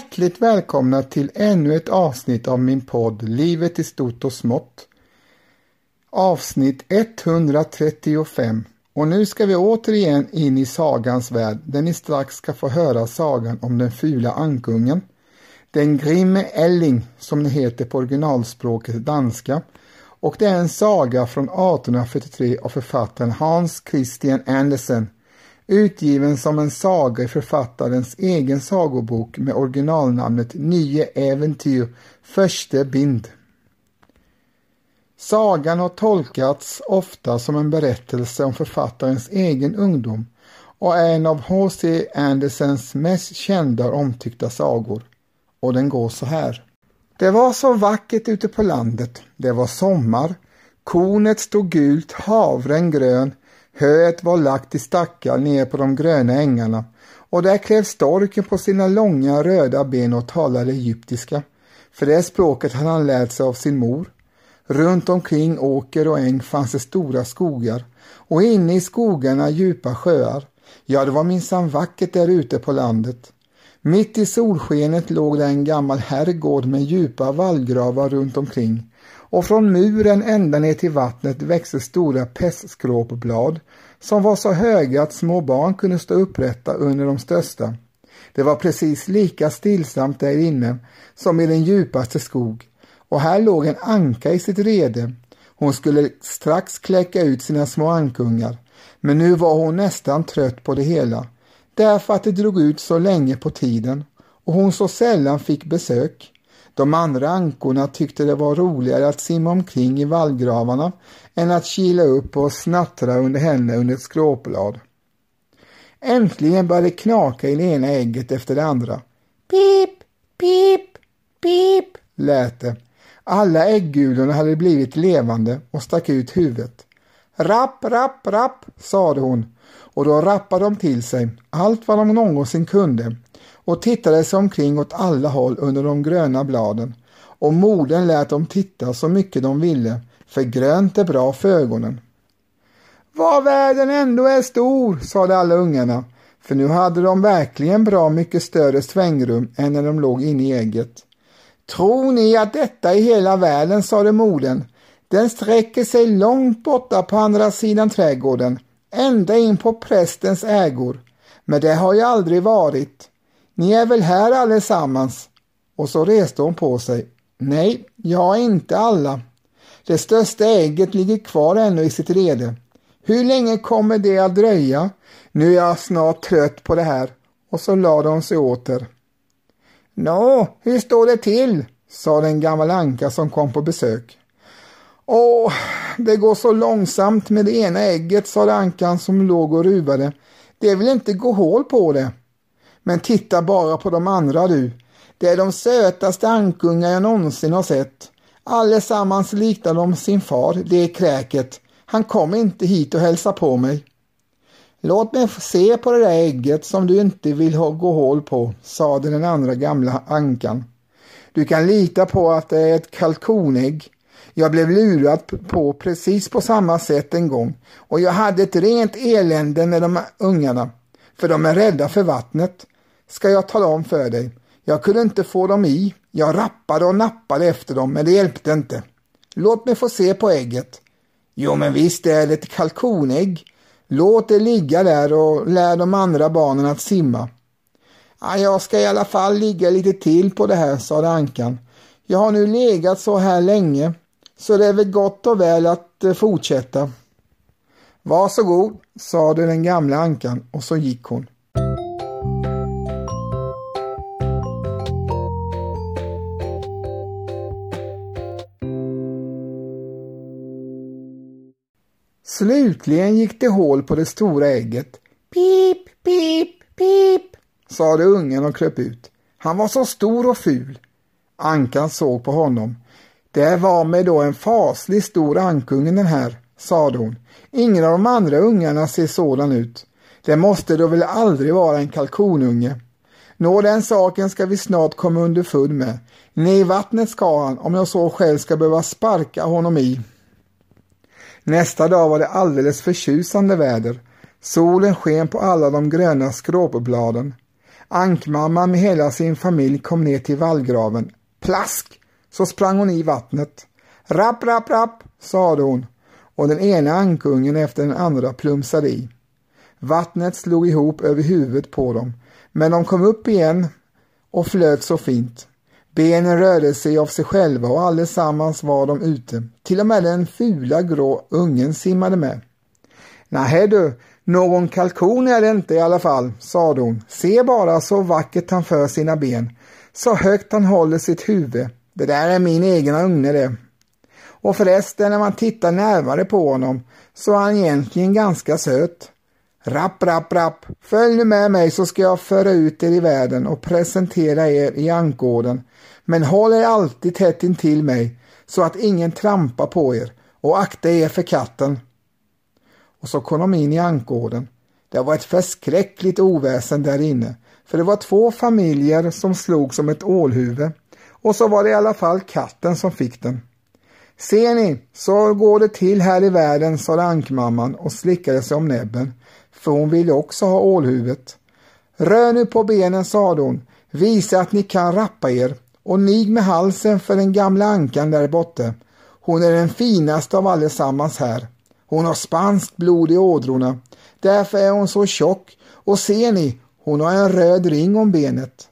Hjärtligt välkomna till ännu ett avsnitt av min podd Livet i stort och smått. Avsnitt 135 och nu ska vi återigen in i sagans värld där ni strax ska få höra sagan om den fula ankungen. Den Grimme Elling som den heter på originalspråket danska och det är en saga från 1843 av författaren Hans Christian Andersen utgiven som en saga i författarens egen sagobok med originalnamnet Nye Äventyr, förste bind. Sagan har tolkats ofta som en berättelse om författarens egen ungdom och är en av H.C. Andersens mest kända och omtyckta sagor. Och den går så här. Det var så vackert ute på landet. Det var sommar. Kornet stod gult, havren grön, Höet var lagt i stackar ner på de gröna ängarna och där klev storken på sina långa röda ben och talade egyptiska, för det språket hade han lärt sig av sin mor. Runt omkring åker och äng fanns det stora skogar och inne i skogarna djupa sjöar. Ja, det var minsann vackert där ute på landet. Mitt i solskenet låg det en gammal herrgård med djupa vallgravar runt omkring och från muren ända ner till vattnet växte stora pestskråpblad som var så höga att små barn kunde stå upprätta under de största. Det var precis lika stillsamt där inne som i den djupaste skog och här låg en anka i sitt rede. Hon skulle strax kläcka ut sina små ankungar men nu var hon nästan trött på det hela därför att det drog ut så länge på tiden och hon så sällan fick besök. De andra ankorna tyckte det var roligare att simma omkring i vallgravarna än att kila upp och snattra under henne under ett skråblad. Äntligen började det knaka i det ena ägget efter det andra. Pip, pip, pip lät det. Alla äggulorna hade blivit levande och stack ut huvudet. Rapp, rapp, rapp, sade hon och då rappade de till sig allt vad de någonsin kunde och tittade sig omkring åt alla håll under de gröna bladen och modern lät dem titta så mycket de ville, för grönt är bra för ögonen. Vad världen ändå är stor, sade alla ungarna, för nu hade de verkligen bra mycket större svängrum än när de låg inne i ägget. Tror ni att detta är hela världen, sade modern. Den sträcker sig långt borta på andra sidan trädgården, ända in på prästens ägor. Men det har jag aldrig varit. Ni är väl här allesammans? Och så reste hon på sig. Nej, jag är inte alla. Det största ägget ligger kvar ännu i sitt rede. Hur länge kommer det att dröja? Nu är jag snart trött på det här. Och så lade hon sig åter. Nå, hur står det till? sa den gamla anka som kom på besök. Åh, det går så långsamt med det ena ägget, sa ankan som låg och ruvade. Det vill inte gå hål på det. Men titta bara på de andra du. Det är de sötaste ankungar jag någonsin har sett. Allesammans liknar de sin far, det är kräket. Han kom inte hit och hälsa på mig. Låt mig få se på det där ägget som du inte vill ha, gå hål på, sade den andra gamla ankan. Du kan lita på att det är ett kalkonägg. Jag blev lurad på precis på samma sätt en gång och jag hade ett rent elände med de ungarna, för de är rädda för vattnet ska jag tala om för dig. Jag kunde inte få dem i. Jag rappade och nappade efter dem, men det hjälpte inte. Låt mig få se på ägget. Jo, men visst är det ett kalkonägg. Låt det ligga där och lär de andra barnen att simma. Jag ska i alla fall ligga lite till på det här, sade ankan. Jag har nu legat så här länge, så det är väl gott och väl att eh, fortsätta. Varsågod, sade den gamla ankan och så gick hon. Slutligen gick det hål på det stora ägget. Pip, pip, pip, sade ungen och kröp ut. Han var så stor och ful. Ankan såg på honom. Det var med då en faslig stor ankungen den här, sade hon. Ingen av de andra ungarna ser sådan ut. Det måste då väl aldrig vara en kalkonunge. Nå, den saken ska vi snart komma underfund med. Ner i vattnet ska han, om jag så själv ska behöva sparka honom i. Nästa dag var det alldeles förtjusande väder. Solen sken på alla de gröna skråpbladen. Ankmamman med hela sin familj kom ner till vallgraven. Plask! Så sprang hon i vattnet. Rapp, rapp, rapp, sade hon och den ena ankungen efter den andra plumsade i. Vattnet slog ihop över huvudet på dem, men de kom upp igen och flöt så fint. Benen rörde sig av sig själva och allesammans var de ute. Till och med den fula grå ungen simmade med. Nej du, någon kalkon är det inte i alla fall, sade hon. Se bara så vackert han för sina ben, så högt han håller sitt huvud. Det där är min egen unge det. Och förresten när man tittar närmare på honom så är han egentligen ganska söt. Rapp, rapp, rapp, följ nu med mig så ska jag föra ut er i världen och presentera er i ankgården. Men håll er alltid tätt intill mig så att ingen trampar på er och akta er för katten. Och så kom de in i ankgården. Det var ett förskräckligt oväsen där inne, för det var två familjer som slog som ett ålhuvud och så var det i alla fall katten som fick den. Ser ni, så går det till här i världen, sade ankmamman och slickade sig om näbben, för hon ville också ha ålhuvudet. Rör nu på benen, sade hon, visa att ni kan rappa er och nig med halsen för den gamla ankan där borta. Hon är den finaste av allesammans här. Hon har spanskt blod i ådrorna. Därför är hon så tjock och ser ni, hon har en röd ring om benet.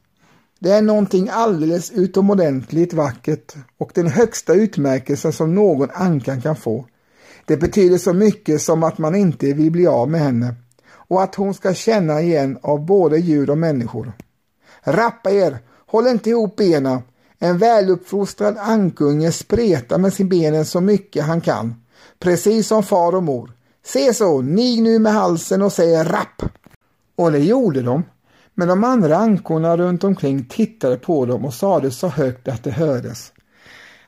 Det är någonting alldeles utomordentligt vackert och den högsta utmärkelsen som någon ankan kan få. Det betyder så mycket som att man inte vill bli av med henne och att hon ska känna igen av både djur och människor. Rappa er, håll inte ihop benen. En väluppfostrad ankunge spretar med sin benen så mycket han kan, precis som far och mor. Se så, nig nu med halsen och säg rapp! Och det gjorde de men de andra ankorna runt omkring tittade på dem och sade så högt att det hördes.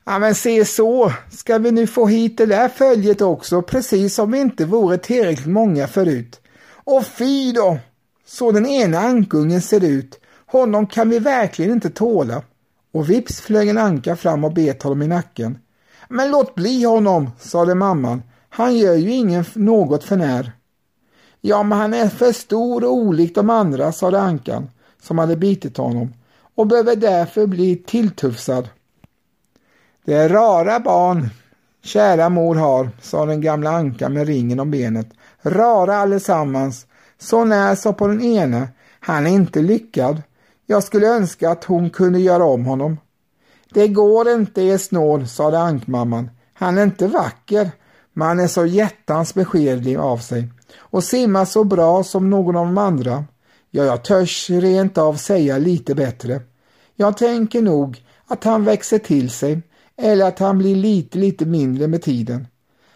Ja men se så, ska vi nu få hit det där följet också, precis som vi inte vore tillräckligt många förut. Och fy då, så den ena ankungen ser ut, honom kan vi verkligen inte tåla. Och vips flög en anka fram och bet honom i nacken. Men låt bli honom, sade mamman, han gör ju ingen något för när. Ja, men han är för stor och olik de andra, sade ankan som hade bitit honom och behöver därför bli tilltufsad. Det är rara barn kära mor har, sa den gamla ankan med ringen om benet. Rara allesammans, så när sa på den ena. Han är inte lyckad. Jag skulle önska att hon kunde göra om honom. Det går inte, er snål, sade ankmamman. Han är inte vacker, men han är så jättans beskedlig av sig och simmar så bra som någon av de andra. Ja, jag törs rent av säga lite bättre. Jag tänker nog att han växer till sig eller att han blir lite, lite mindre med tiden.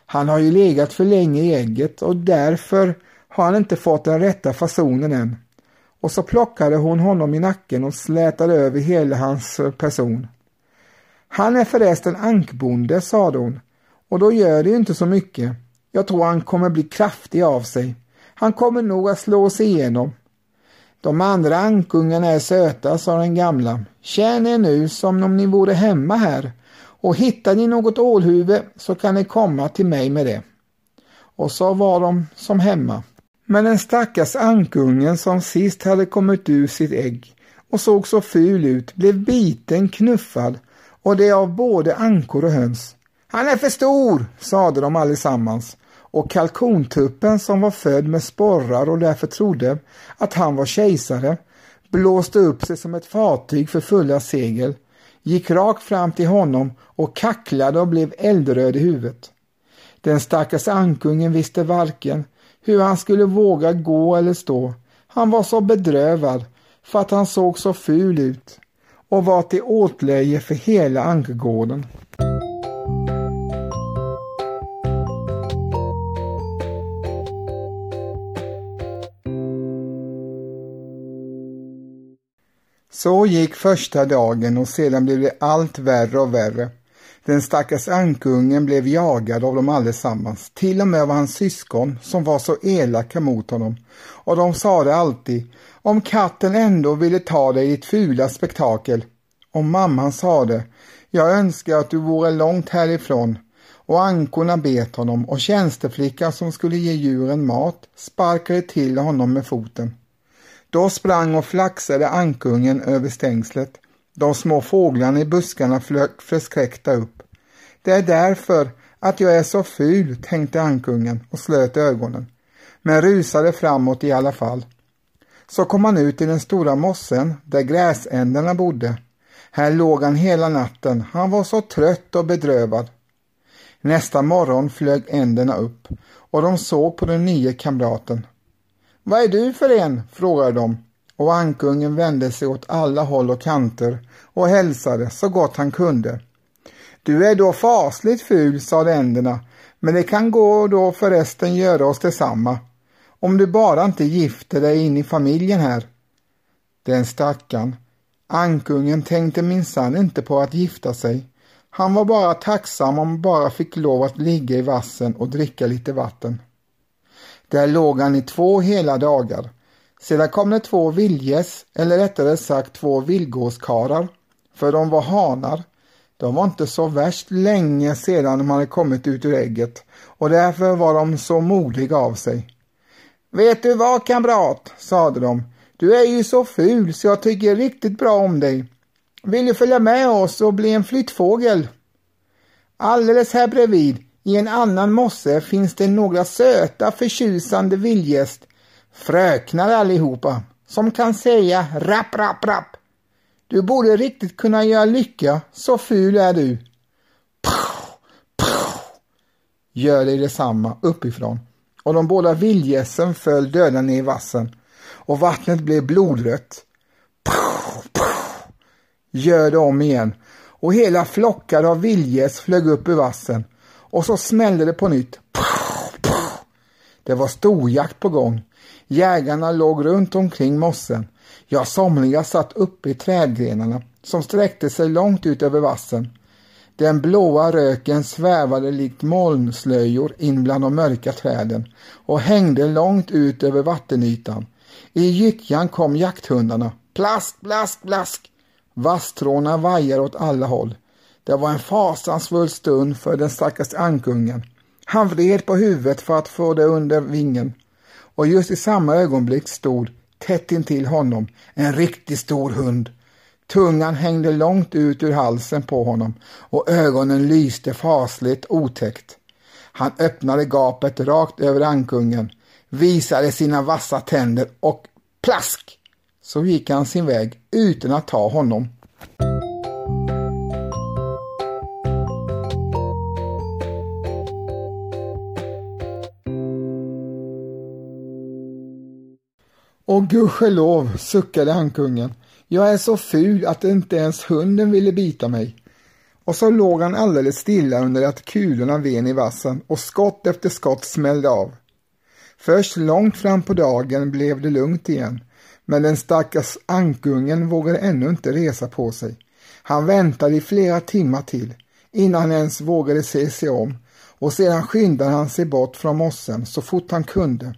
Han har ju legat för länge i ägget och därför har han inte fått den rätta fasonen än. Och så plockade hon honom i nacken och slätade över hela hans person. Han är förresten ankbonde, sade hon, och då gör det ju inte så mycket. Jag tror han kommer bli kraftig av sig. Han kommer nog att slå sig igenom. De andra ankungarna är söta, sa den gamla. Känn er nu som om ni vore hemma här och hittar ni något ålhuvud så kan ni komma till mig med det. Och så var de som hemma. Men den stackars ankungen som sist hade kommit ur sitt ägg och såg så ful ut blev biten, knuffad och det av både ankor och höns. Han är för stor, sade de allesammans och kalkontuppen som var född med sporrar och därför trodde att han var kejsare blåste upp sig som ett fartyg för fulla segel, gick rakt fram till honom och kacklade och blev eldröd i huvudet. Den stackars ankungen visste varken hur han skulle våga gå eller stå. Han var så bedrövad för att han såg så ful ut och var till åtlöje för hela ankegården. Så gick första dagen och sedan blev det allt värre och värre. Den stackars ankungen blev jagad av dem allesammans, till och med av hans syskon som var så elaka mot honom. Och de sade alltid, om katten ändå ville ta dig i ditt fula spektakel. Och mamman sade, jag önskar att du vore långt härifrån. Och ankorna bet honom och tjänsteflickan som skulle ge djuren mat sparkade till honom med foten. Då sprang och flaxade ankungen över stängslet. De små fåglarna i buskarna flög förskräckta upp. Det är därför att jag är så ful, tänkte ankungen och slöt ögonen, men rusade framåt i alla fall. Så kom han ut i den stora mossen där gräsänderna bodde. Här låg han hela natten, han var så trött och bedrövad. Nästa morgon flög änderna upp och de såg på den nya kamraten. Vad är du för en? frågade de och ankungen vände sig åt alla håll och kanter och hälsade så gott han kunde. Du är då fasligt ful, sade änderna, men det kan gå då förresten göra oss detsamma. Om du bara inte gifter dig in i familjen här. Den stackarn. Ankungen tänkte minsann inte på att gifta sig. Han var bara tacksam om han bara fick lov att ligga i vassen och dricka lite vatten. Där låg han i två hela dagar. Sedan kom det två viljes, eller rättare sagt två villgåskarar, för de var hanar. De var inte så värst länge sedan de hade kommit ut ur ägget och därför var de så modiga av sig. Vet du vad kamrat, sade de, du är ju så ful så jag tycker riktigt bra om dig. Vill du följa med oss och bli en flyttfågel? Alldeles här bredvid, i en annan mosse, finns det några söta förtjusande vildgäst, fröknar allihopa, som kan säga rapp, rapp, rapp. Du borde riktigt kunna göra lycka, så ful är du. Pow, pow. Gör dig detsamma uppifrån och de båda vildgässen föll döda ner i vassen och vattnet blev blodrött. Pow, pow. Gör det om igen och hela flockar av vildgäss flög upp ur vassen och så smällde det på nytt. Det var storjakt på gång. Jägarna låg runt omkring mossen. Ja, somliga satt uppe i trädgrenarna som sträckte sig långt ut över vassen. Den blåa röken svävade likt molnslöjor in bland de mörka träden och hängde långt ut över vattenytan. I gyttjan kom jakthundarna. Plask, plask, plask! Vasstråna vajar åt alla håll. Det var en fasansfull stund för den stackars ankungen. Han vred på huvudet för att få det under vingen och just i samma ögonblick stod tätt intill honom en riktigt stor hund. Tungan hängde långt ut ur halsen på honom och ögonen lyste fasligt otäckt. Han öppnade gapet rakt över ankungen, visade sina vassa tänder och plask så gick han sin väg utan att ta honom. Och gudskelov, suckade ankungen. Jag är så ful att inte ens hunden ville bita mig. Och så låg han alldeles stilla under att kulorna ven i vassen och skott efter skott smällde av. Först långt fram på dagen blev det lugnt igen, men den stackars ankungen vågade ännu inte resa på sig. Han väntade i flera timmar till, innan han ens vågade se sig om, och sedan skyndade han sig bort från mossen så fort han kunde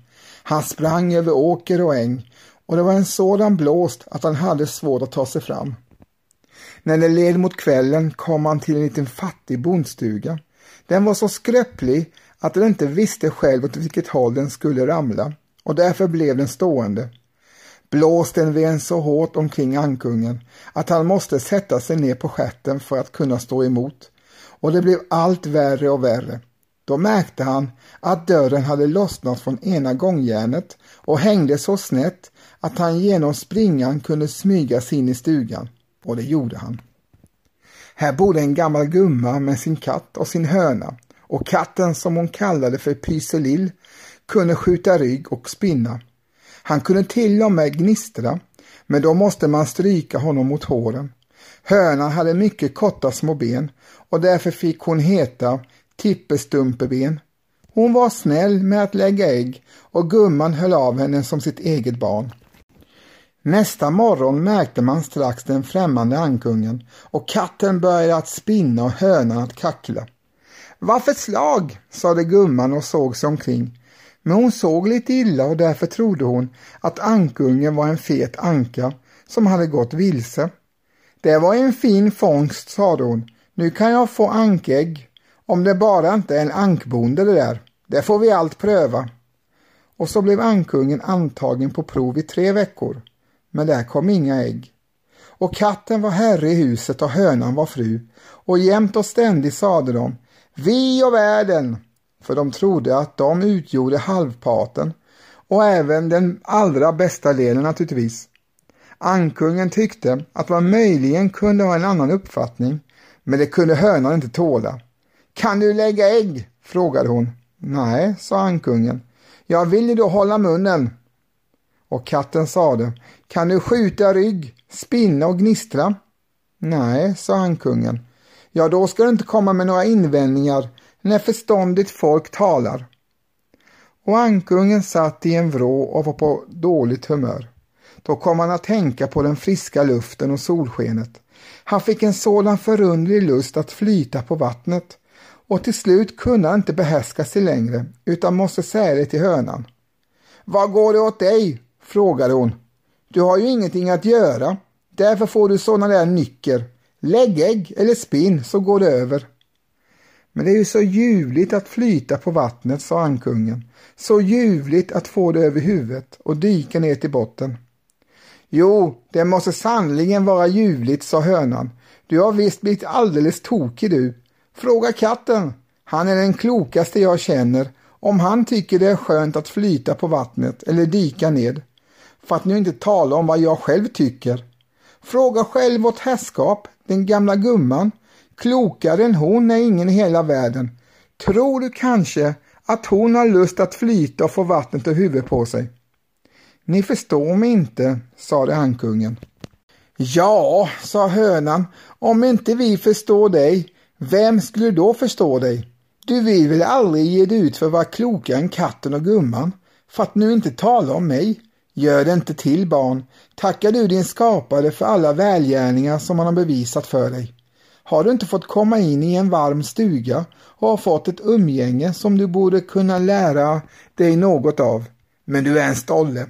han sprang över åker och äng och det var en sådan blåst att han hade svårt att ta sig fram. När det led mot kvällen kom han till en liten fattig bondstuga. Den var så skröplig att den inte visste själv åt vilket håll den skulle ramla och därför blev den stående. Blåsten ven så hårt omkring ankungen att han måste sätta sig ner på stjärten för att kunna stå emot och det blev allt värre och värre. Då märkte han att dörren hade lossnat från ena gångjärnet och hängde så snett att han genom springan kunde smyga sig in i stugan. Och det gjorde han. Här bodde en gammal gumma med sin katt och sin höna och katten som hon kallade för Pyselill kunde skjuta rygg och spinna. Han kunde till och med gnistra, men då måste man stryka honom mot håren. Hönan hade mycket korta små ben och därför fick hon heta Tippestumpeben. Hon var snäll med att lägga ägg och gumman höll av henne som sitt eget barn. Nästa morgon märkte man strax den främmande ankungen och katten började att spinna och hönan att kackla. Vad för slag, sade gumman och såg sig omkring. Men hon såg lite illa och därför trodde hon att ankungen var en fet anka som hade gått vilse. Det var en fin fångst, sade hon. Nu kan jag få ankägg. Om det bara inte är en ankbonde det där. Det får vi allt pröva. och så blev ankungen antagen på prov i tre veckor. Men där kom inga ägg. Och katten var herre i huset och hönan var fru och jämt och ständigt sade de Vi och världen, för de trodde att de utgjorde halvparten och även den allra bästa delen naturligtvis. Ankungen tyckte att man möjligen kunde ha en annan uppfattning, men det kunde hönan inte tåla. Kan du lägga ägg? frågade hon. Nej, sa ankungen. Jag vill ju då hålla munnen. Och katten sade, kan du skjuta rygg, spinna och gnistra? Nej, sa ankungen. Ja, då ska du inte komma med några invändningar när förståndigt folk talar. Och ankungen satt i en vrå och var på dåligt humör. Då kom han att tänka på den friska luften och solskenet. Han fick en sådan förundlig lust att flyta på vattnet och till slut kunde han inte behärska sig längre utan måste säga det till hönan. Vad går det åt dig? frågade hon. Du har ju ingenting att göra. Därför får du sådana där nycker. Lägg ägg eller spinn så går det över. Men det är ju så ljuvligt att flyta på vattnet, sa ankungen. Så ljuvligt att få det över huvudet och dyka ner till botten. Jo, det måste sannerligen vara ljuvligt, sa hönan. Du har visst blivit alldeles tokig du. Fråga katten. Han är den klokaste jag känner. Om han tycker det är skönt att flyta på vattnet eller dyka ned. För att nu inte tala om vad jag själv tycker. Fråga själv vårt herrskap, den gamla gumman. Klokare än hon är ingen i hela världen. Tror du kanske att hon har lust att flyta och få vattnet ur huvudet på sig? Ni förstår mig inte, sade ankungen. Ja, sa hönan, om inte vi förstår dig, vem skulle då förstå dig? Du vill väl aldrig ge dig ut för att vara klokare än katten och gumman? För att nu inte tala om mig. Gör det inte till barn. Tackar du din skapare för alla välgärningar som han har bevisat för dig. Har du inte fått komma in i en varm stuga och har fått ett umgänge som du borde kunna lära dig något av. Men du är en stolle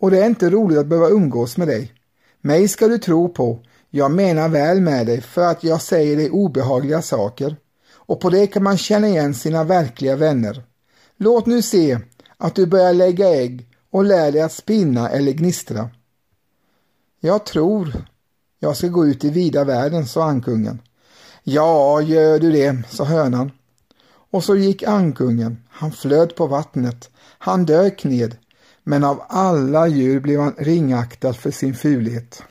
och det är inte roligt att behöva umgås med dig. Mig ska du tro på. Jag menar väl med dig för att jag säger dig obehagliga saker. Och på det kan man känna igen sina verkliga vänner. Låt nu se att du börjar lägga ägg och lär dig att spinna eller gnistra. Jag tror jag ska gå ut i vida världen, sa ankungen. Ja, gör du det, sa hönan. Och så gick ankungen. Han flöt på vattnet. Han dök ned men av alla djur blev han ringaktad för sin fulhet.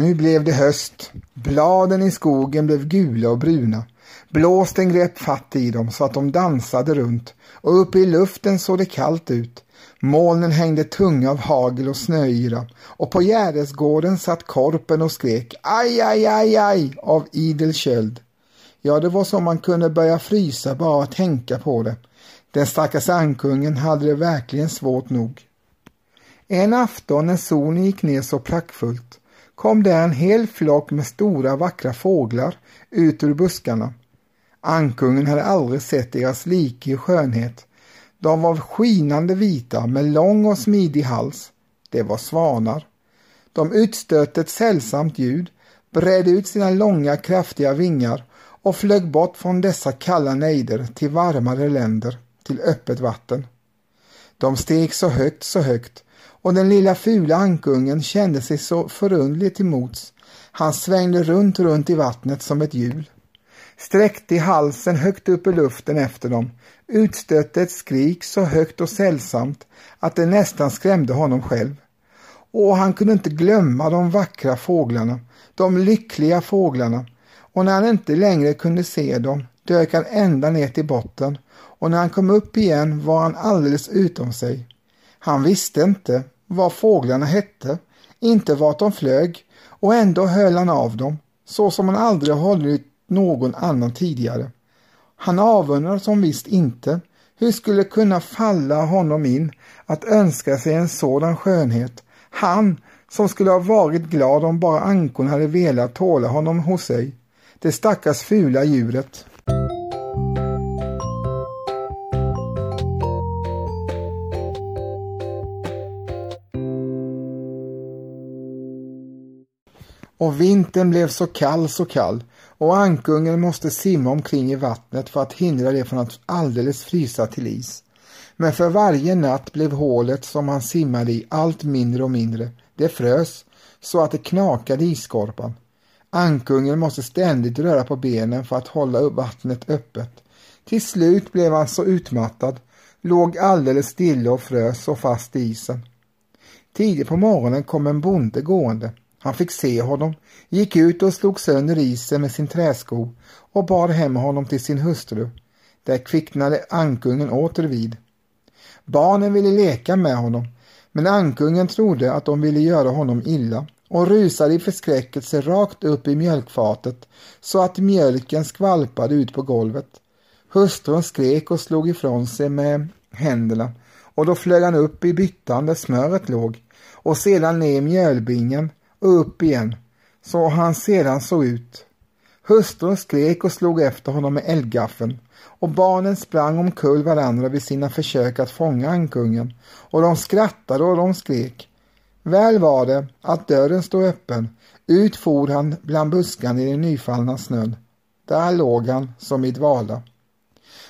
Nu blev det höst. Bladen i skogen blev gula och bruna. Blåsten grep fatt i dem så att de dansade runt och uppe i luften såg det kallt ut. Molnen hängde tunga av hagel och snöyra och på Gärdesgården satt korpen och skrek aj, aj, aj, aj av idel köld. Ja, det var som man kunde börja frysa bara att tänka på det. Den stackars ankungen hade det verkligen svårt nog. En afton när solen gick ner så praktfullt kom där en hel flock med stora vackra fåglar ut ur buskarna. Ankungen hade aldrig sett deras like i skönhet de var skinande vita med lång och smidig hals. Det var svanar. De utstötte ett sällsamt ljud, bredde ut sina långa kraftiga vingar och flög bort från dessa kalla nejder till varmare länder, till öppet vatten. De steg så högt, så högt och den lilla fula ankungen kände sig så förundligt till mots. Han svängde runt, runt i vattnet som ett hjul sträckte i halsen högt upp i luften efter dem, utstötte ett skrik så högt och sällsamt att det nästan skrämde honom själv. Och han kunde inte glömma de vackra fåglarna, de lyckliga fåglarna, och när han inte längre kunde se dem dök han ända ner till botten och när han kom upp igen var han alldeles utom sig. Han visste inte vad fåglarna hette, inte vart de flög och ändå höll han av dem, så som han aldrig hållit någon annan tidigare. Han avundades som visst inte. Hur skulle kunna falla honom in att önska sig en sådan skönhet? Han som skulle ha varit glad om bara ankorna hade velat tåla honom hos sig. Det stackars fula djuret. Och vintern blev så kall, så kall och ankungen måste simma omkring i vattnet för att hindra det från att alldeles frysa till is. Men för varje natt blev hålet som han simmade i allt mindre och mindre. Det frös så att det knakade i iskorpan. Ankungen måste ständigt röra på benen för att hålla vattnet öppet. Till slut blev han så utmattad, låg alldeles stilla och frös så fast i isen. Tidigt på morgonen kom en bonde gående. Han fick se honom, gick ut och slog sönder isen med sin träsko och bar hem honom till sin hustru. Där kvicknade ankungen åter vid. Barnen ville leka med honom, men ankungen trodde att de ville göra honom illa och rusade i förskräckelse rakt upp i mjölkfatet så att mjölken skvalpade ut på golvet. Hustrun skrek och slog ifrån sig med händerna och då flög han upp i byttan där smöret låg och sedan ner i mjölbingen och upp igen så han sedan såg ut. Hustrun skrek och slog efter honom med eldgaffeln och barnen sprang omkull varandra vid sina försök att fånga ankungen och de skrattade och de skrek. Väl var det att dörren stod öppen. Ut for han bland buskarna i den nyfallna snön. Där låg han som i dvala.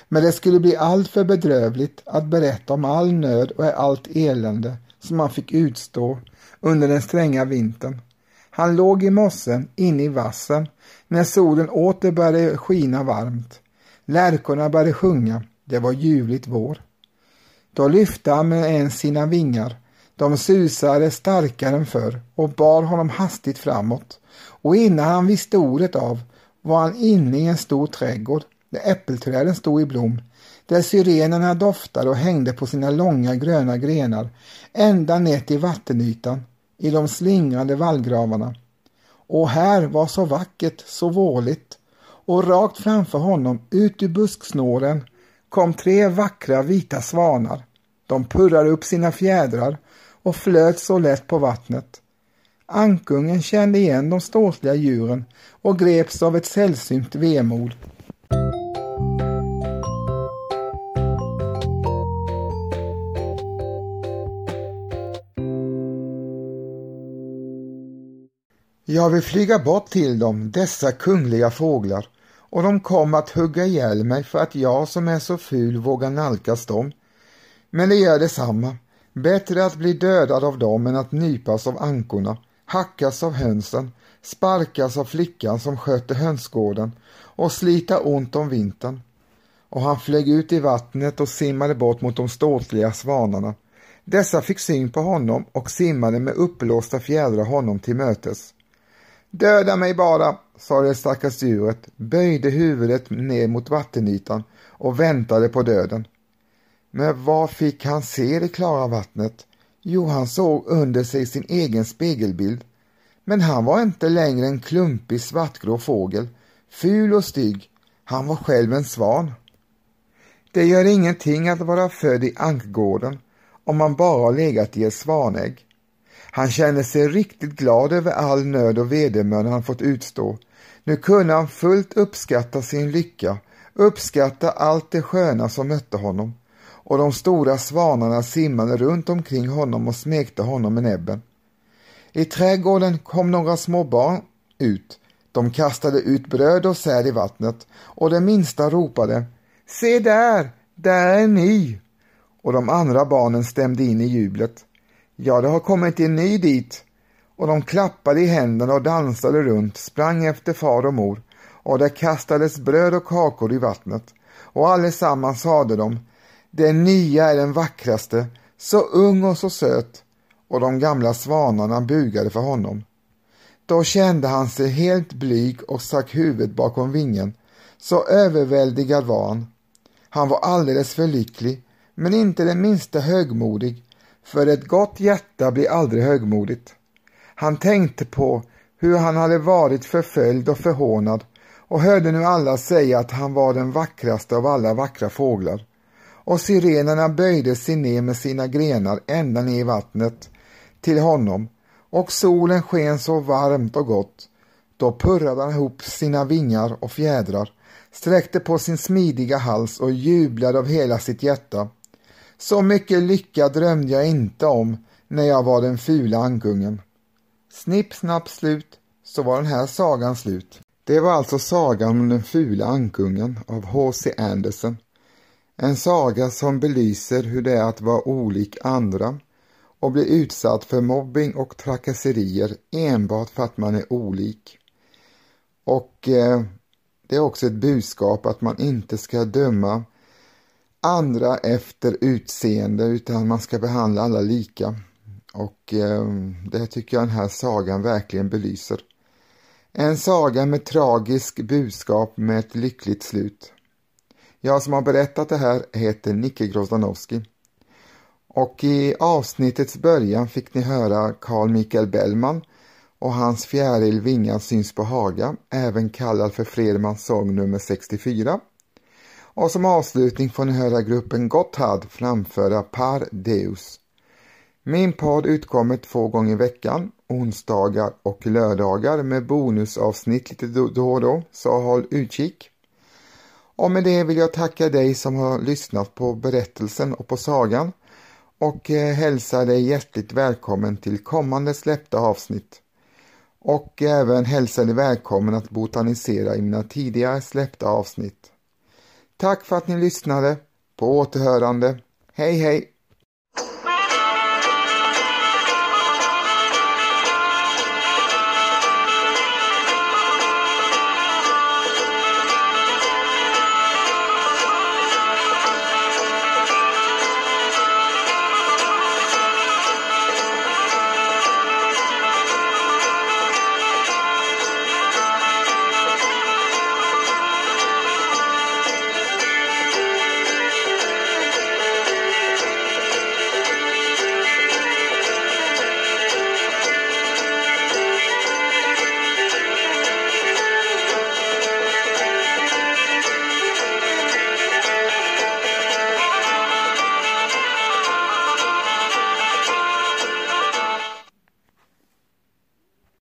Men det skulle bli alltför bedrövligt att berätta om all nöd och allt elände som han fick utstå under den stränga vintern. Han låg i mossen inne i vassen när solen åter började skina varmt. Lärkorna började sjunga, det var ljuvligt vår. Då lyfte han med en sina vingar, de susade starkare än förr och bar honom hastigt framåt och innan han visste ordet av var han inne i en stor trädgård där äppelträden stod i blom, där syrenerna doftade och hängde på sina långa gröna grenar ända ner till vattenytan i de slingrande vallgravarna. Och här var så vackert, så vårligt och rakt framför honom, ut ur busksnåren, kom tre vackra vita svanar. De purrade upp sina fjädrar och flöt så lätt på vattnet. Ankungen kände igen de ståtliga djuren och greps av ett sällsynt vemod. Jag vill flyga bort till dem, dessa kungliga fåglar, och de kom att hugga ihjäl mig för att jag som är så ful vågar nalkas dem. Men det gör detsamma. Bättre att bli dödad av dem än att nypas av ankorna, hackas av hönsen, sparkas av flickan som sköter hönsgården och slita ont om vintern. Och han flög ut i vattnet och simmade bort mot de ståtliga svanarna. Dessa fick syn på honom och simmade med uppblåsta fjädrar honom till mötes. Döda mig bara, sa det stackars djuret, böjde huvudet ner mot vattenytan och väntade på döden. Men vad fick han se i det klara vattnet? Jo, han såg under sig sin egen spegelbild. Men han var inte längre en klumpig svartgrå fågel, ful och stygg. Han var själv en svan. Det gör ingenting att vara född i ankgården om man bara har legat i ett svanägg. Han kände sig riktigt glad över all nöd och vedermöd han fått utstå. Nu kunde han fullt uppskatta sin lycka, uppskatta allt det sköna som mötte honom. Och de stora svanarna simmade runt omkring honom och smekte honom med näbben. I trädgården kom några små barn ut. De kastade ut bröd och säd i vattnet och den minsta ropade Se där, där är ni! Och de andra barnen stämde in i jublet. Ja, det har kommit en ny dit. Och de klappade i händerna och dansade runt, sprang efter far och mor och det kastades bröd och kakor i vattnet. Och allesammans sade de, den nya är den vackraste, så ung och så söt. Och de gamla svanarna bugade för honom. Då kände han sig helt blyg och stack huvudet bakom vingen. Så överväldigad var han. Han var alldeles för lycklig, men inte det minsta högmodig för ett gott hjärta blir aldrig högmodigt. Han tänkte på hur han hade varit förföljd och förhånad och hörde nu alla säga att han var den vackraste av alla vackra fåglar. Och sirenerna böjde sig ner med sina grenar ända ner i vattnet till honom och solen sken så varmt och gott. Då purrade han ihop sina vingar och fjädrar, sträckte på sin smidiga hals och jublade av hela sitt hjärta så mycket lycka drömde jag inte om när jag var den fula ankungen. Snipp, snapp, slut, så var den här sagan slut. Det var alltså sagan om den fula ankungen av H.C. Andersen. En saga som belyser hur det är att vara olik andra och bli utsatt för mobbing och trakasserier enbart för att man är olik. Och eh, det är också ett budskap att man inte ska döma andra efter utseende utan man ska behandla alla lika. Och eh, det tycker jag den här sagan verkligen belyser. En saga med tragisk budskap med ett lyckligt slut. Jag som har berättat det här heter Nicke Grozdanowski. Och i avsnittets början fick ni höra Carl Michael Bellman och hans fjäril Vingad syns på Haga, även kallad för Fredmans sång nummer 64. Och som avslutning får ni höra gruppen Gotthard framföra Par Deus. Min podd utkommer två gånger i veckan, onsdagar och lördagar med bonusavsnitt lite då och då, så håll utkik. Och med det vill jag tacka dig som har lyssnat på berättelsen och på sagan och eh, hälsa dig hjärtligt välkommen till kommande släppta avsnitt. Och även hälsa dig välkommen att botanisera i mina tidigare släppta avsnitt. Tack för att ni lyssnade. På återhörande. Hej hej!